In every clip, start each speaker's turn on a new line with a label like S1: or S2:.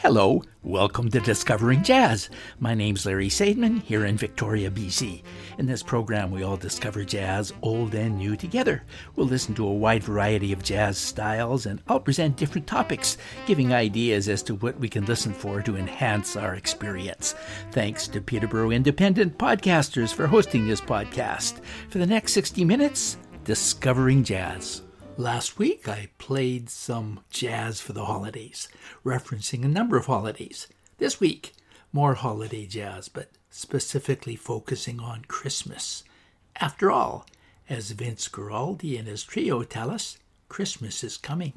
S1: Hello, welcome to Discovering Jazz. My name's Larry Sadman here in Victoria, BC. In this program, we all discover jazz, old and new, together. We'll listen to a wide variety of jazz styles and I'll present different topics, giving ideas as to what we can listen for to enhance our experience. Thanks to Peterborough Independent Podcasters for hosting this podcast. For the next 60 minutes, Discovering Jazz. Last week, I played some jazz for the holidays, referencing a number of holidays. This week, more holiday jazz, but specifically focusing on Christmas. After all, as Vince Guaraldi and his trio tell us, Christmas is coming.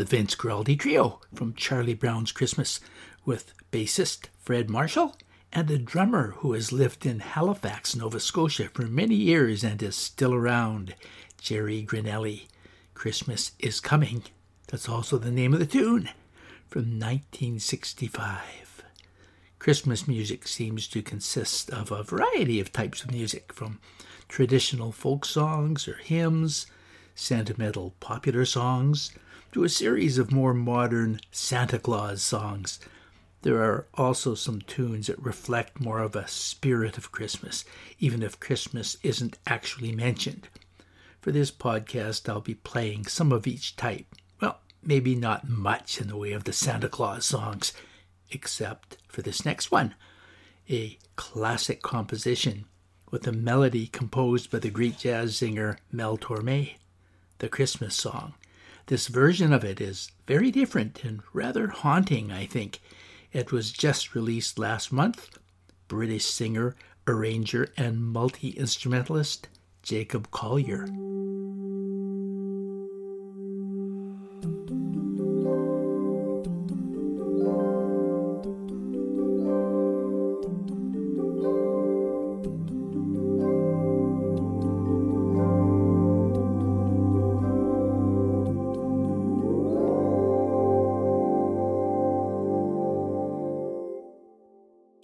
S1: The Vince Guaraldi Trio from Charlie Brown's Christmas with bassist Fred Marshall and a drummer who has lived in Halifax, Nova Scotia for many years and is still around, Jerry Granelli. Christmas is Coming. That's also the name of the tune from 1965. Christmas music seems to consist of a variety of types of music, from traditional folk songs or hymns, sentimental popular songs, to a series of more modern Santa Claus songs. There are also some tunes that reflect more of a spirit of Christmas, even if Christmas isn't actually mentioned. For this podcast, I'll be playing some of each type. Well, maybe not much in the way of the Santa Claus songs, except for this next one a classic composition with a melody composed by the great jazz singer Mel Torme, the Christmas song. This version of it is very different and rather haunting, I think. It was just released last month. British singer, arranger, and multi instrumentalist Jacob Collier.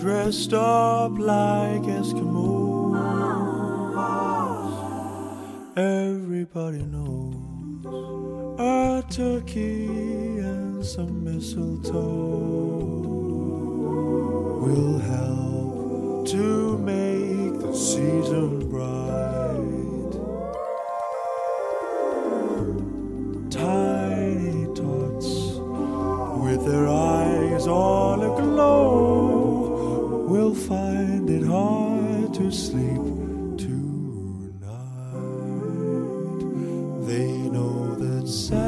S2: dressed up like Eskimos. Everybody knows a turkey and some mistletoe will help to make the season bright. Tiny tots with their eyes all will find it hard to sleep tonight. They know that Santa's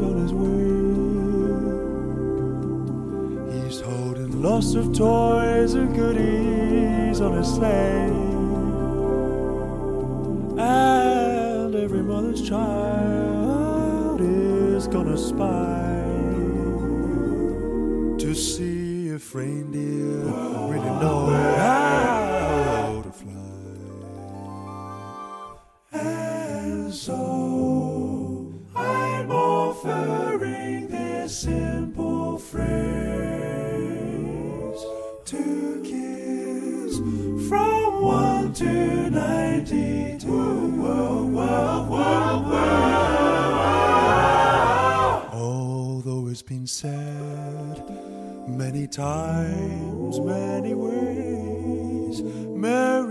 S2: on his way. He's holding lots of toys and goodies on his sleigh. And every mother's child is gonna spy reindeer oh. really know how to fly. And so I'm offering this simple phrase to kids from 1 to 90. Many times, many ways, Merry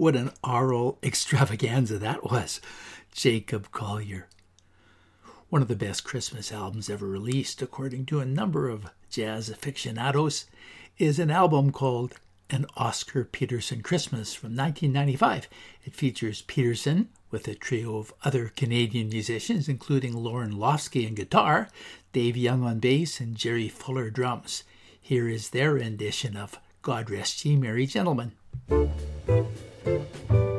S1: what an oral extravaganza that was. Jacob Collier. One of the best Christmas albums ever released, according to a number of jazz aficionados, is an album called An Oscar Peterson Christmas from 1995. It features Peterson with a trio of other Canadian musicians, including Lorne Lofsky on guitar, Dave Young on bass, and Jerry Fuller drums. Here is their rendition of God Rest Ye Merry Gentlemen. Thank you.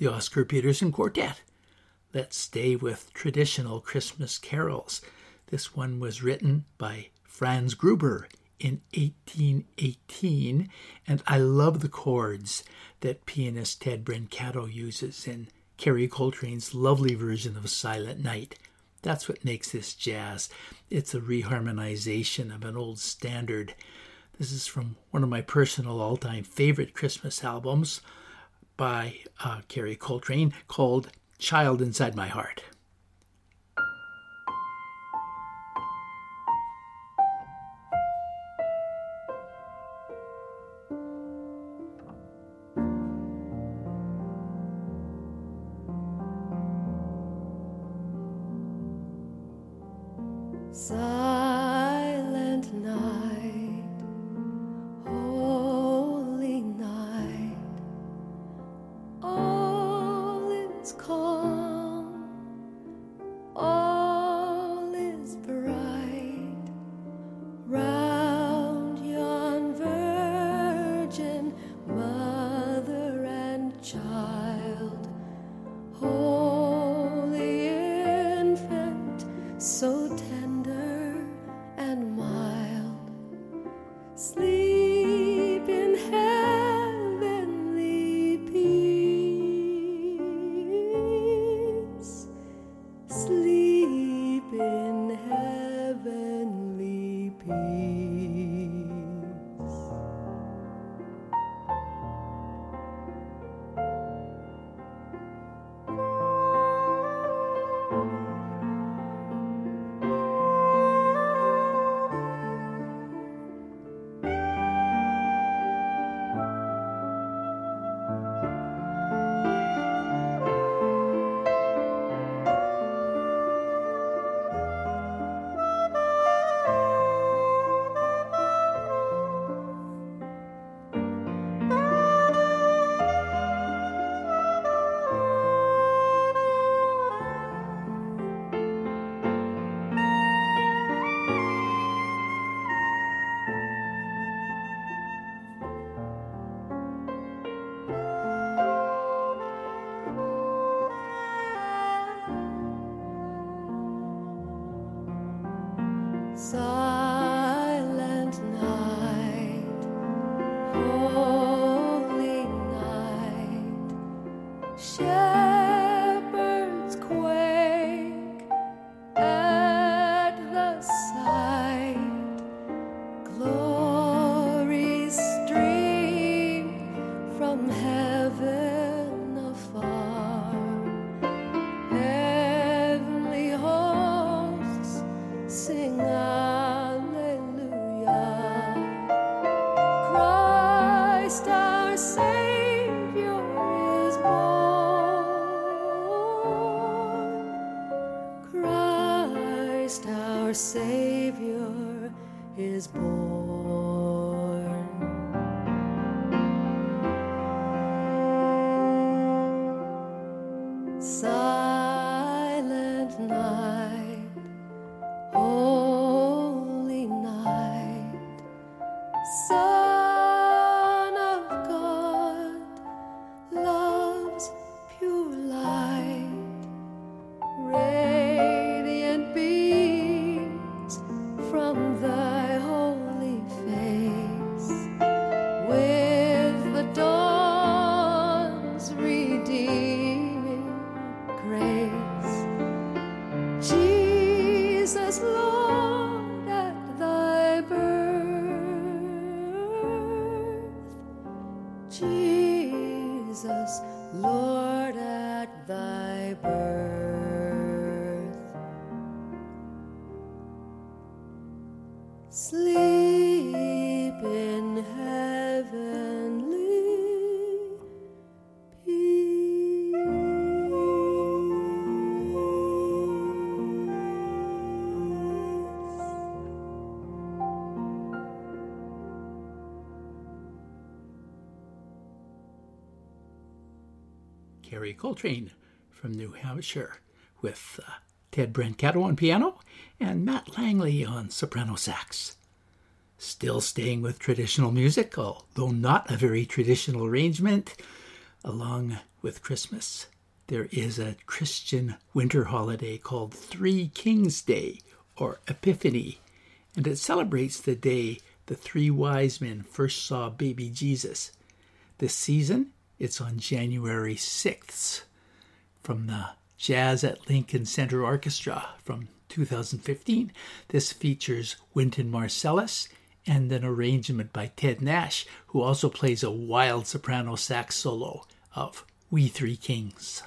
S1: The Oscar Peterson Quartet. Let's stay with traditional Christmas carols. This one was written by Franz Gruber in 1818, and I love the chords that pianist Ted Brancato uses in Carrie Coltrane's lovely version of Silent Night.
S3: That's what makes this jazz. It's a reharmonization of an old standard. This is from one of my personal all time favorite Christmas albums by uh, Kerry Coltrane called Child Inside My Heart. Kerry Coltrane from New Hampshire with uh, Ted Brancato on piano and Matt Langley on soprano sax. Still staying with traditional music, although not a very traditional arrangement, along with Christmas, there is a Christian winter holiday called Three Kings Day or Epiphany, and it celebrates the day the three wise men first saw baby Jesus. This season, it's on January 6th from the
S1: Jazz at Lincoln Center Orchestra from 2015. This features Wynton Marsalis and an arrangement by Ted Nash, who also plays a wild soprano sax solo of We Three Kings.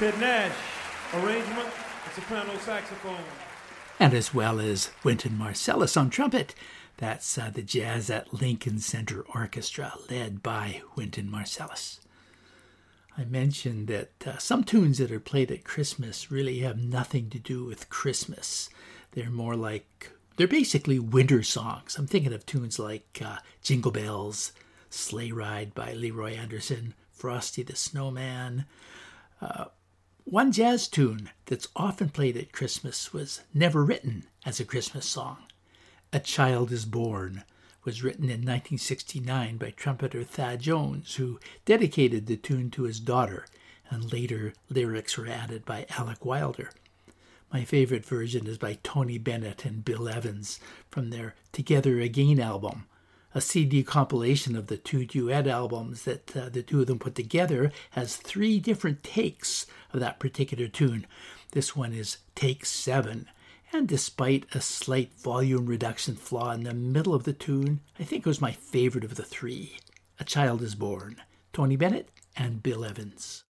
S4: Ted Nash, arrangement, soprano saxophone.
S1: And as well as Wynton Marsalis on trumpet. That's uh, the Jazz at Lincoln Center Orchestra, led by Wynton Marsalis. I mentioned that uh, some tunes that are played at Christmas really have nothing to do with Christmas. They're more like, they're basically winter songs. I'm thinking of tunes like uh, Jingle Bells, Sleigh Ride by Leroy Anderson, Frosty the Snowman. Uh, one jazz tune that's often played at Christmas was never written as a Christmas song. A Child is Born was written in 1969 by trumpeter Thad Jones, who dedicated the tune to his daughter, and later lyrics were added by Alec Wilder. My favorite version is by Tony Bennett and Bill Evans from their Together Again album, a CD compilation of the two duet albums that uh, the two of them put together has three different takes of that particular tune. This one is take seven. And despite a slight volume reduction flaw in the middle of the tune, I think it was my favorite of the three. A Child is Born, Tony Bennett and Bill Evans.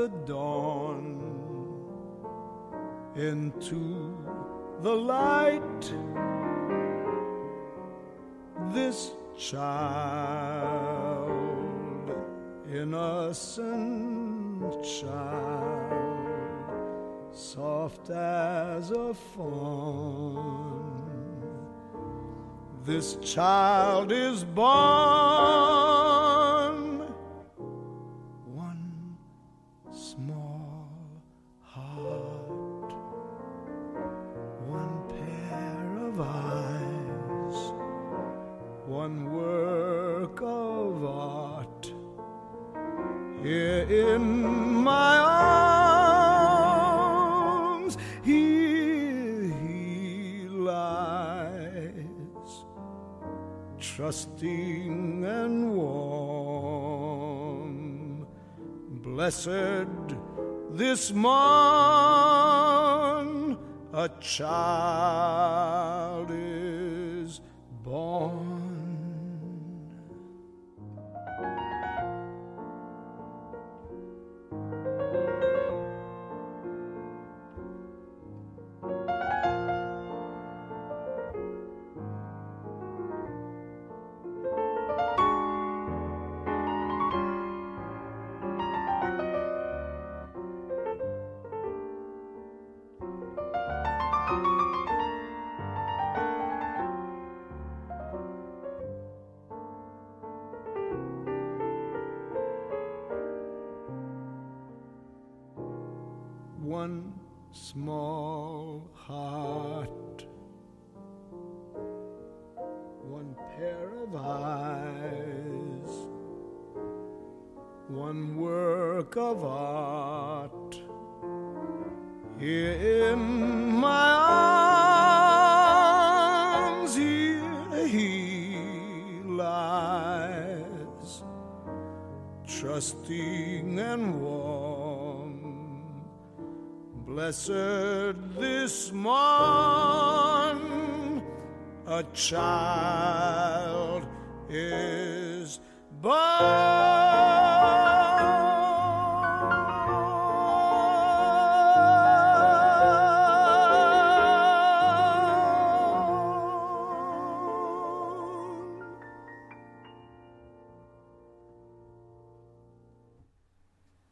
S5: The dawn, into the light. This child, innocent child, soft as a fawn this child is born. Small heart, one pair of eyes, one work of art. Blessed this morn, a child is born.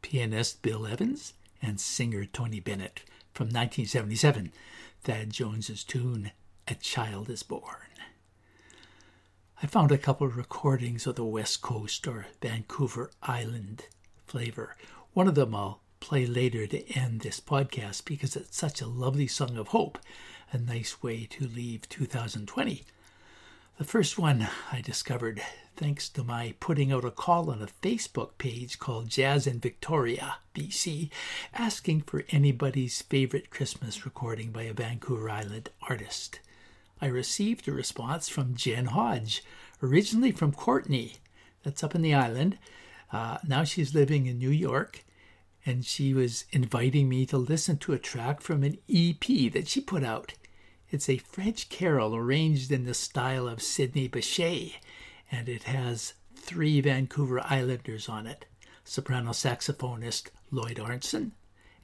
S1: Pianist Bill Evans and singer Tony Bennett from 1977, Thad Jones's tune A Child is Born. I found a couple of recordings of the West Coast or Vancouver Island flavor. One of them I'll play later to end this podcast because it's such a lovely song of hope, a nice way to leave 2020. The first one I discovered thanks to my putting out a call on a Facebook page called Jazz in Victoria, BC, asking for anybody's favorite Christmas recording by a Vancouver Island artist. I received a response from Jen Hodge, originally from Courtenay, that's up in the island. Uh, now she's living in New York, and she was inviting me to listen to a track from an EP that she put out. It's a French carol arranged in the style of Sidney Bechet, and it has three Vancouver Islanders on it soprano saxophonist Lloyd Arntzen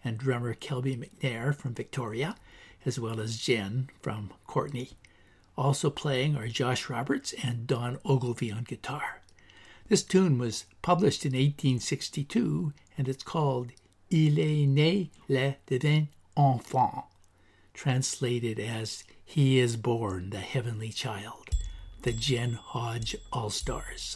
S1: and drummer Kelby MacNayr from Victoria, as well as Jen from Courtenay. Also playing are Josh Roberts and Don Ogilvie on guitar. This tune was published in 1862 and it's called Il est né le divin enfant, translated as He is born, the heavenly child, the Jen Hodge All Stars.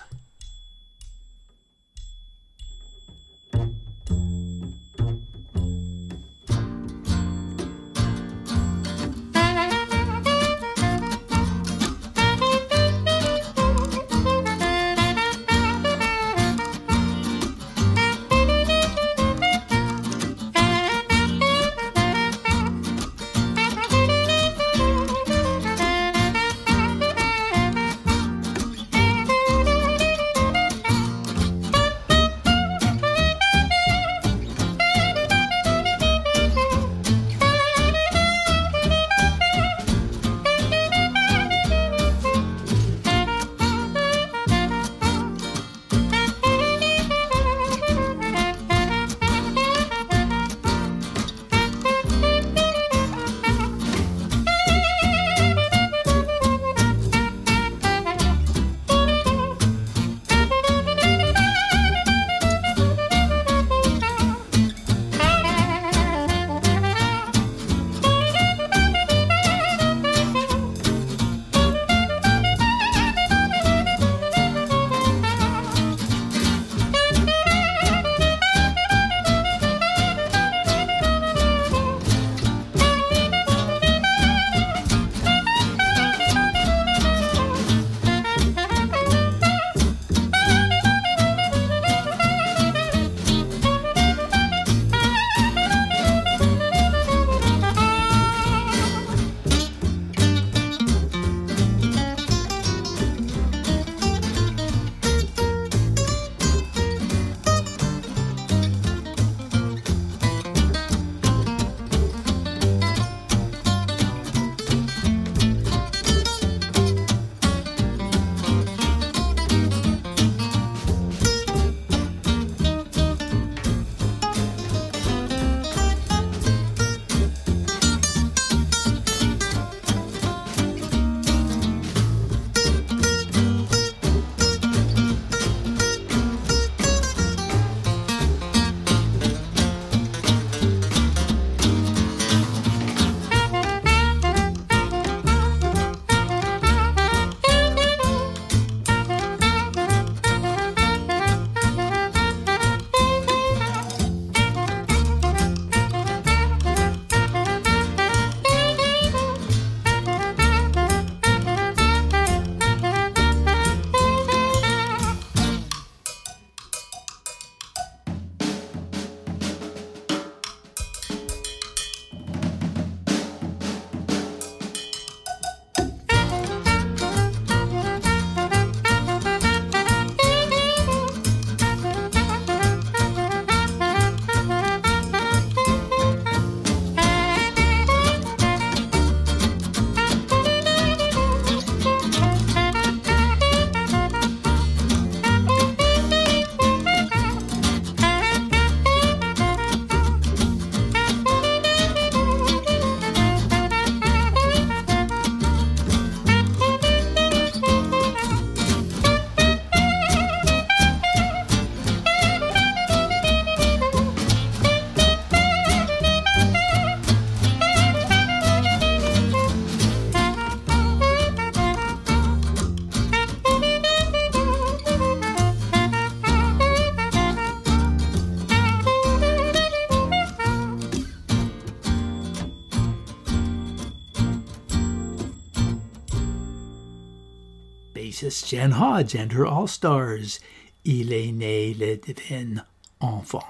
S1: Bassist Jen Hodge and her All Stars, Il est né le divin enfant.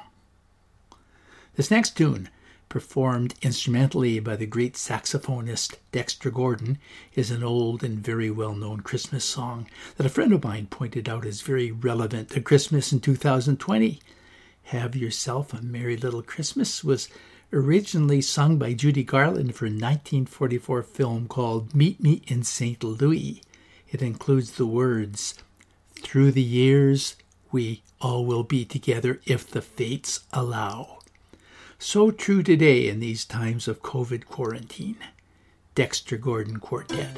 S1: This next tune performed instrumentally by the great saxophonist Dexter Gordon, is an old and very well known Christmas song that a friend of mine pointed out as very relevant to Christmas in 2020. Have Yourself a Merry Little Christmas was originally sung by Judy Garland for a 1944 film called Meet Me in St. Louis. It includes the words, Through the years, we all will be together if the fates allow. So true today in these times of COVID quarantine. Dexter Gordon Quartet.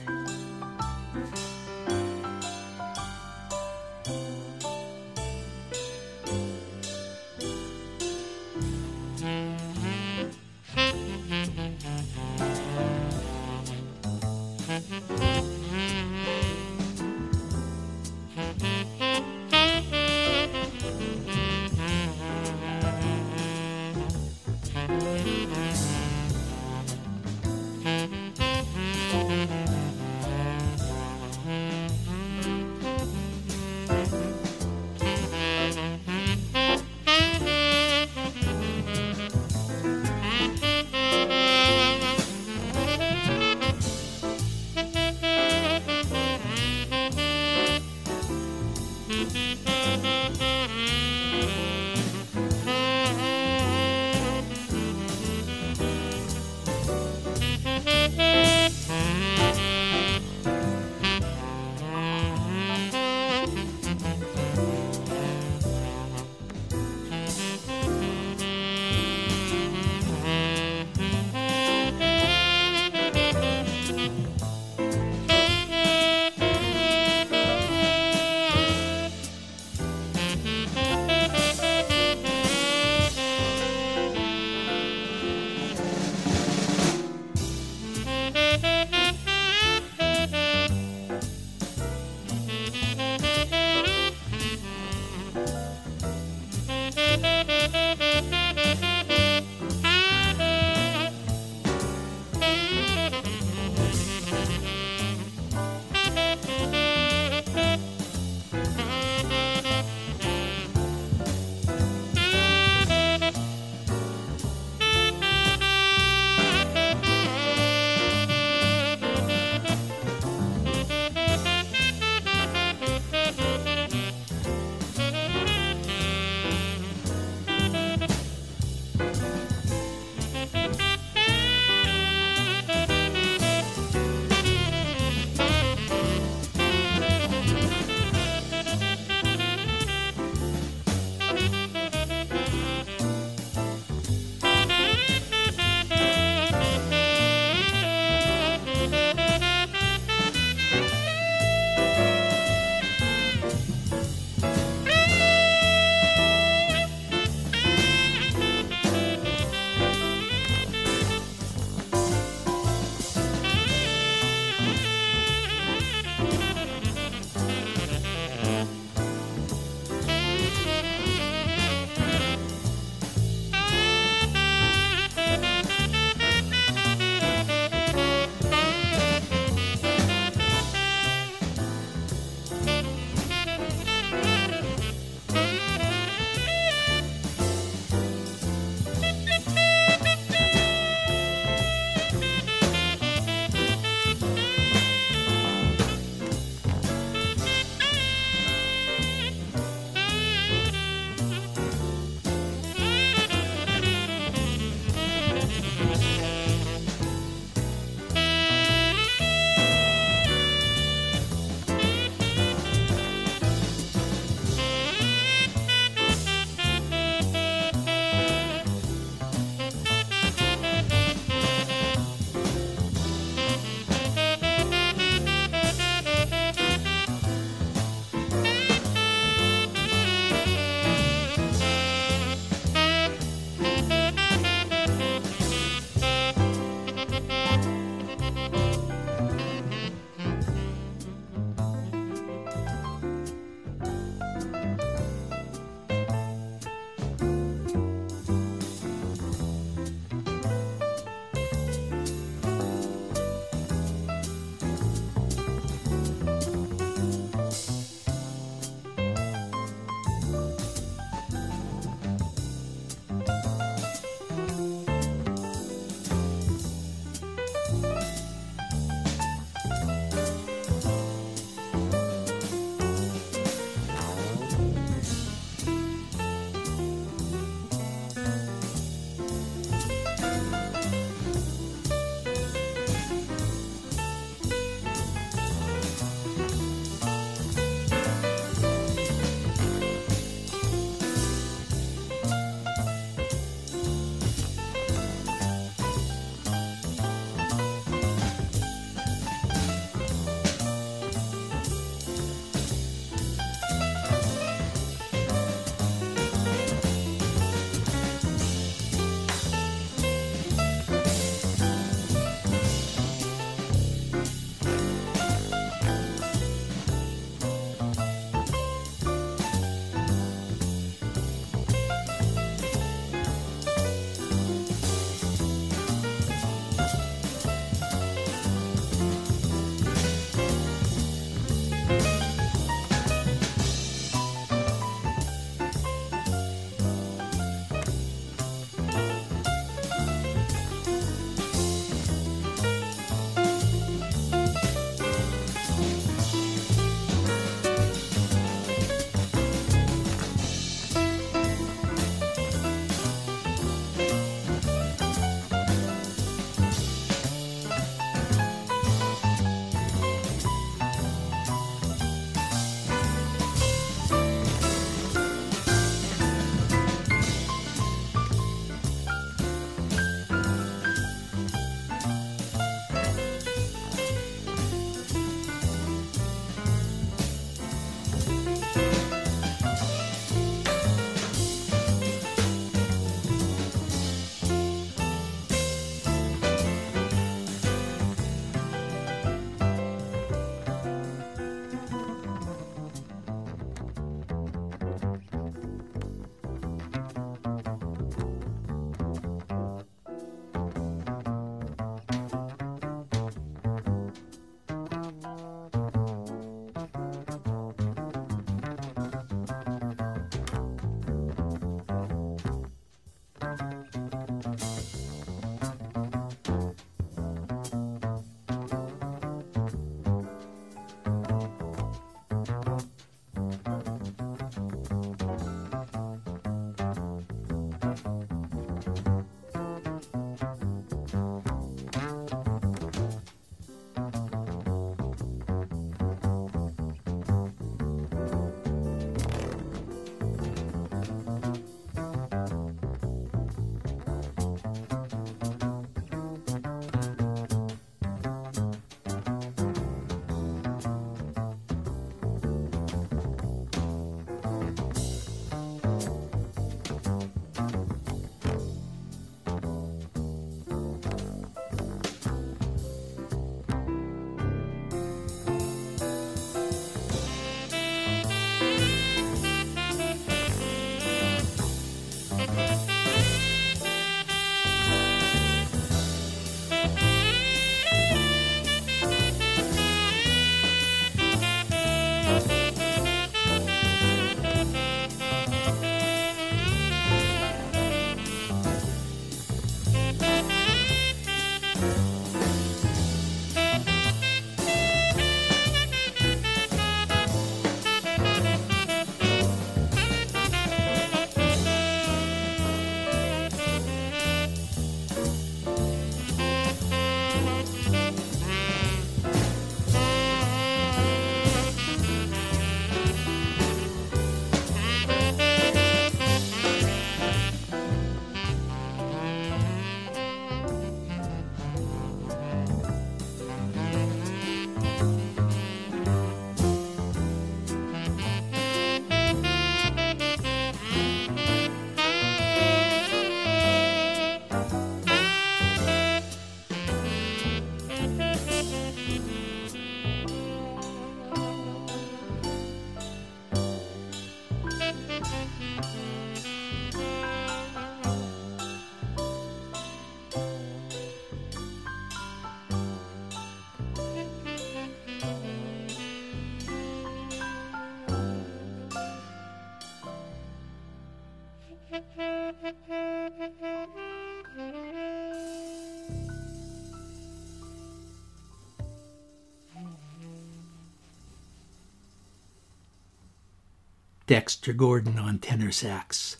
S1: Dexter Gordon on tenor sax,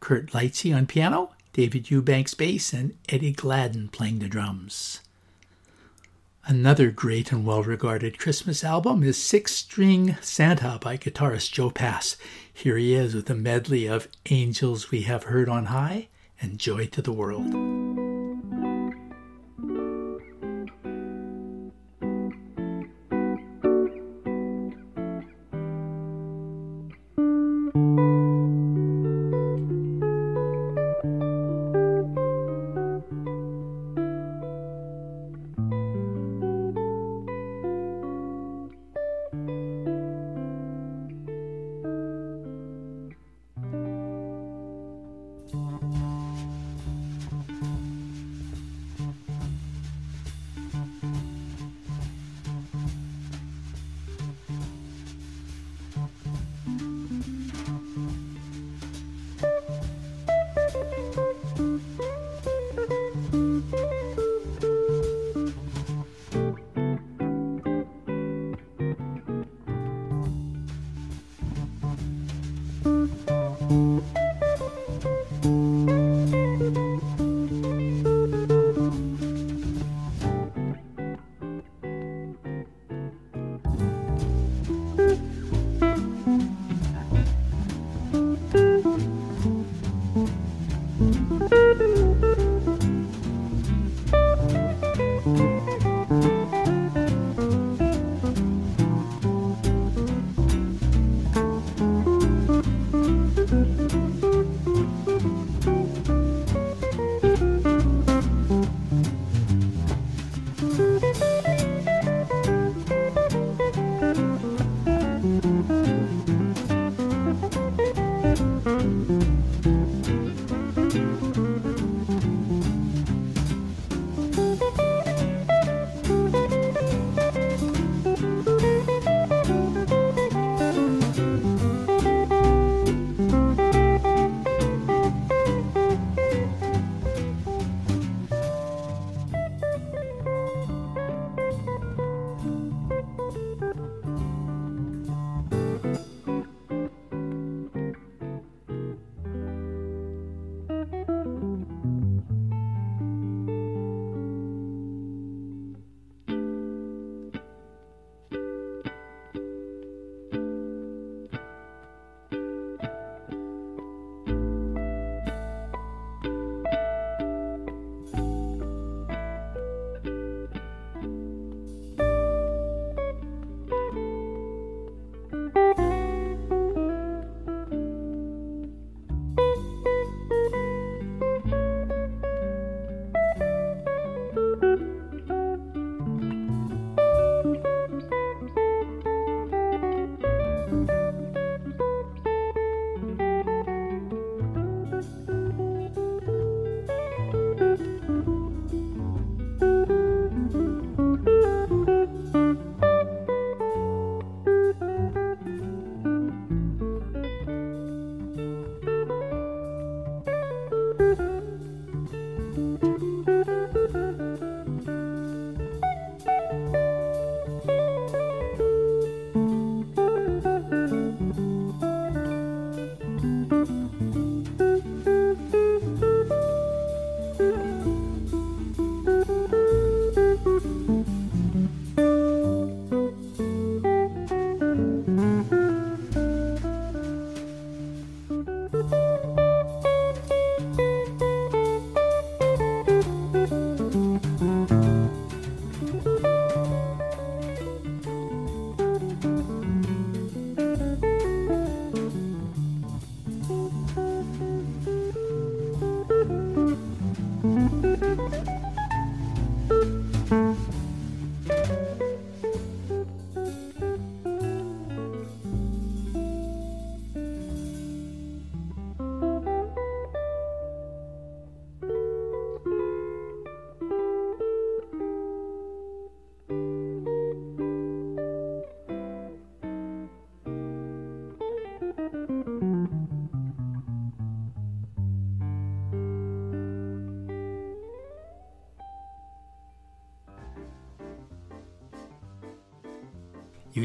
S1: Kirk Lightsey on piano, David Eubanks bass, and Eddie Gladden playing the drums. Another great and well regarded Christmas album is Six String Santa by guitarist Joe Pass. Here he is with a medley of Angels We Have Heard on High and Joy to the World.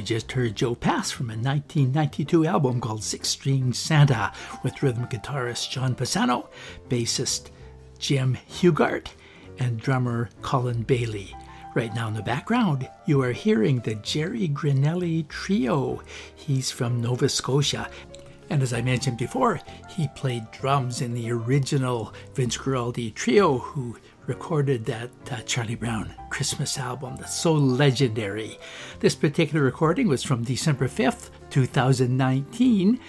S1: Just heard Joe Pass from a 1992 album called Six String Santa with rhythm guitarist John Pisano, bassist Jim Hughart, and drummer Colin Bailey. Right now in the background, you are hearing the Jerry Granelli Trio. He's from Nova Scotia. And as I mentioned before, he played drums in the original Vince Guaraldi Trio, who recorded that uh, Charlie Brown Christmas album that's so legendary. This particular recording was from December 5th, 2019.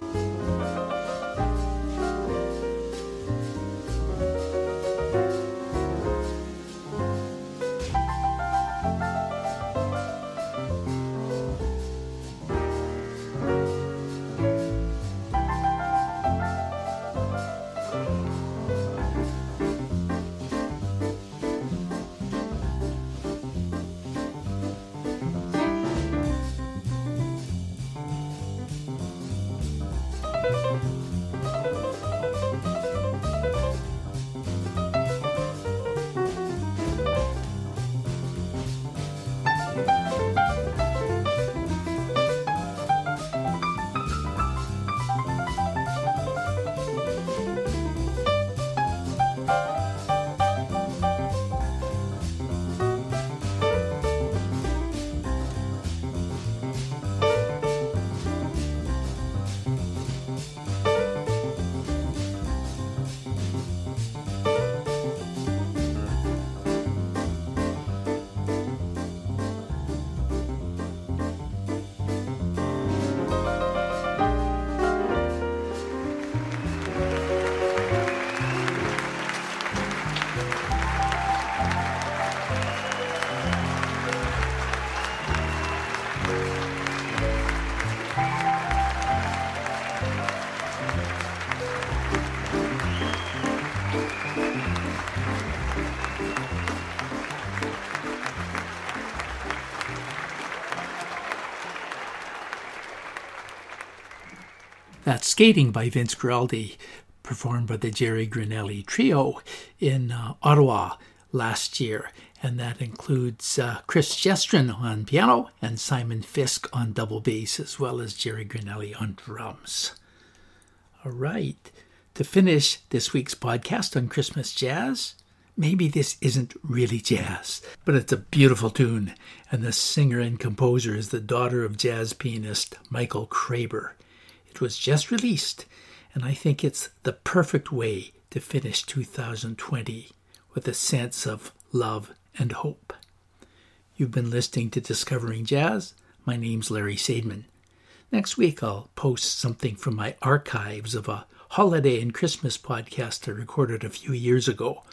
S1: That's Skating by Vince Guaraldi, performed by the Jerry Granelli Trio in uh, Ottawa last year. And that includes uh, Chris Gestrin on piano and Simon Fisk on double bass, as well as Jerry Granelli on drums. All right. To finish this week's podcast on Christmas jazz, maybe this isn't really jazz, but it's a beautiful tune, and the singer and composer is the daughter of jazz pianist Michael Creber. Was just released, and I think it's the perfect way to finish 2020 with a sense of love and hope. You've been listening to Discovering Jazz. My name's Larry Sadman. Next week, I'll post something from my archives of a holiday and Christmas podcast I recorded a few years ago.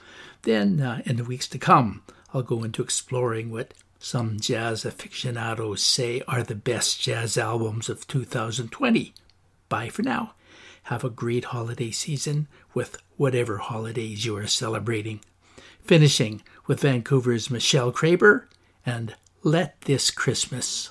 S1: Then, uh, in the weeks to come, I'll go into exploring what some jazz aficionados say are the best jazz albums of 2020. Bye for now. Have a great holiday season with whatever holidays you are celebrating. Finishing with Vancouver's Michelle Creber and Let This Christmas.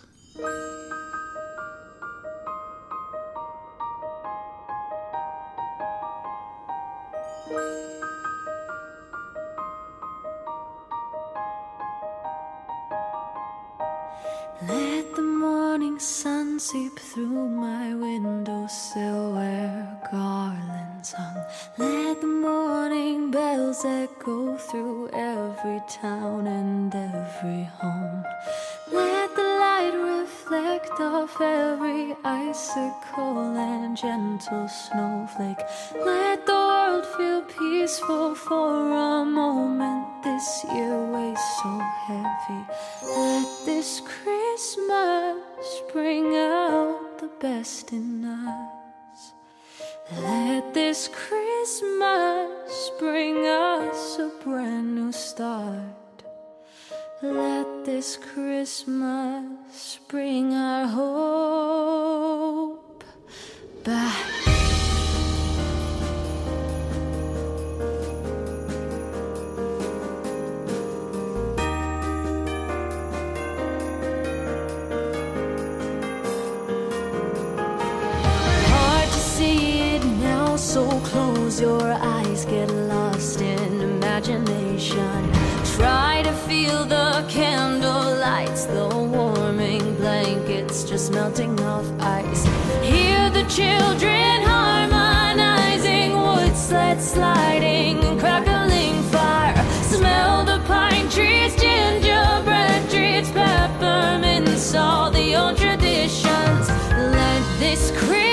S3: And every home. Let the light reflect off every icicle and gentle snowflake. Let the world feel peaceful for a moment. This year weighs so heavy. Let this Christmas bring out the best in us. Let this Christmas bring us a brand new start. Let this Christmas bring our hope back. Hard to see it now, so close your eyes, get lost in imagination. Try feel the candle lights, the warming blankets just melting off ice. Hear the children harmonizing, wood sled sliding, crackling fire. Smell the pine trees, gingerbread trees, peppermints, all the old traditions. Let this Christmas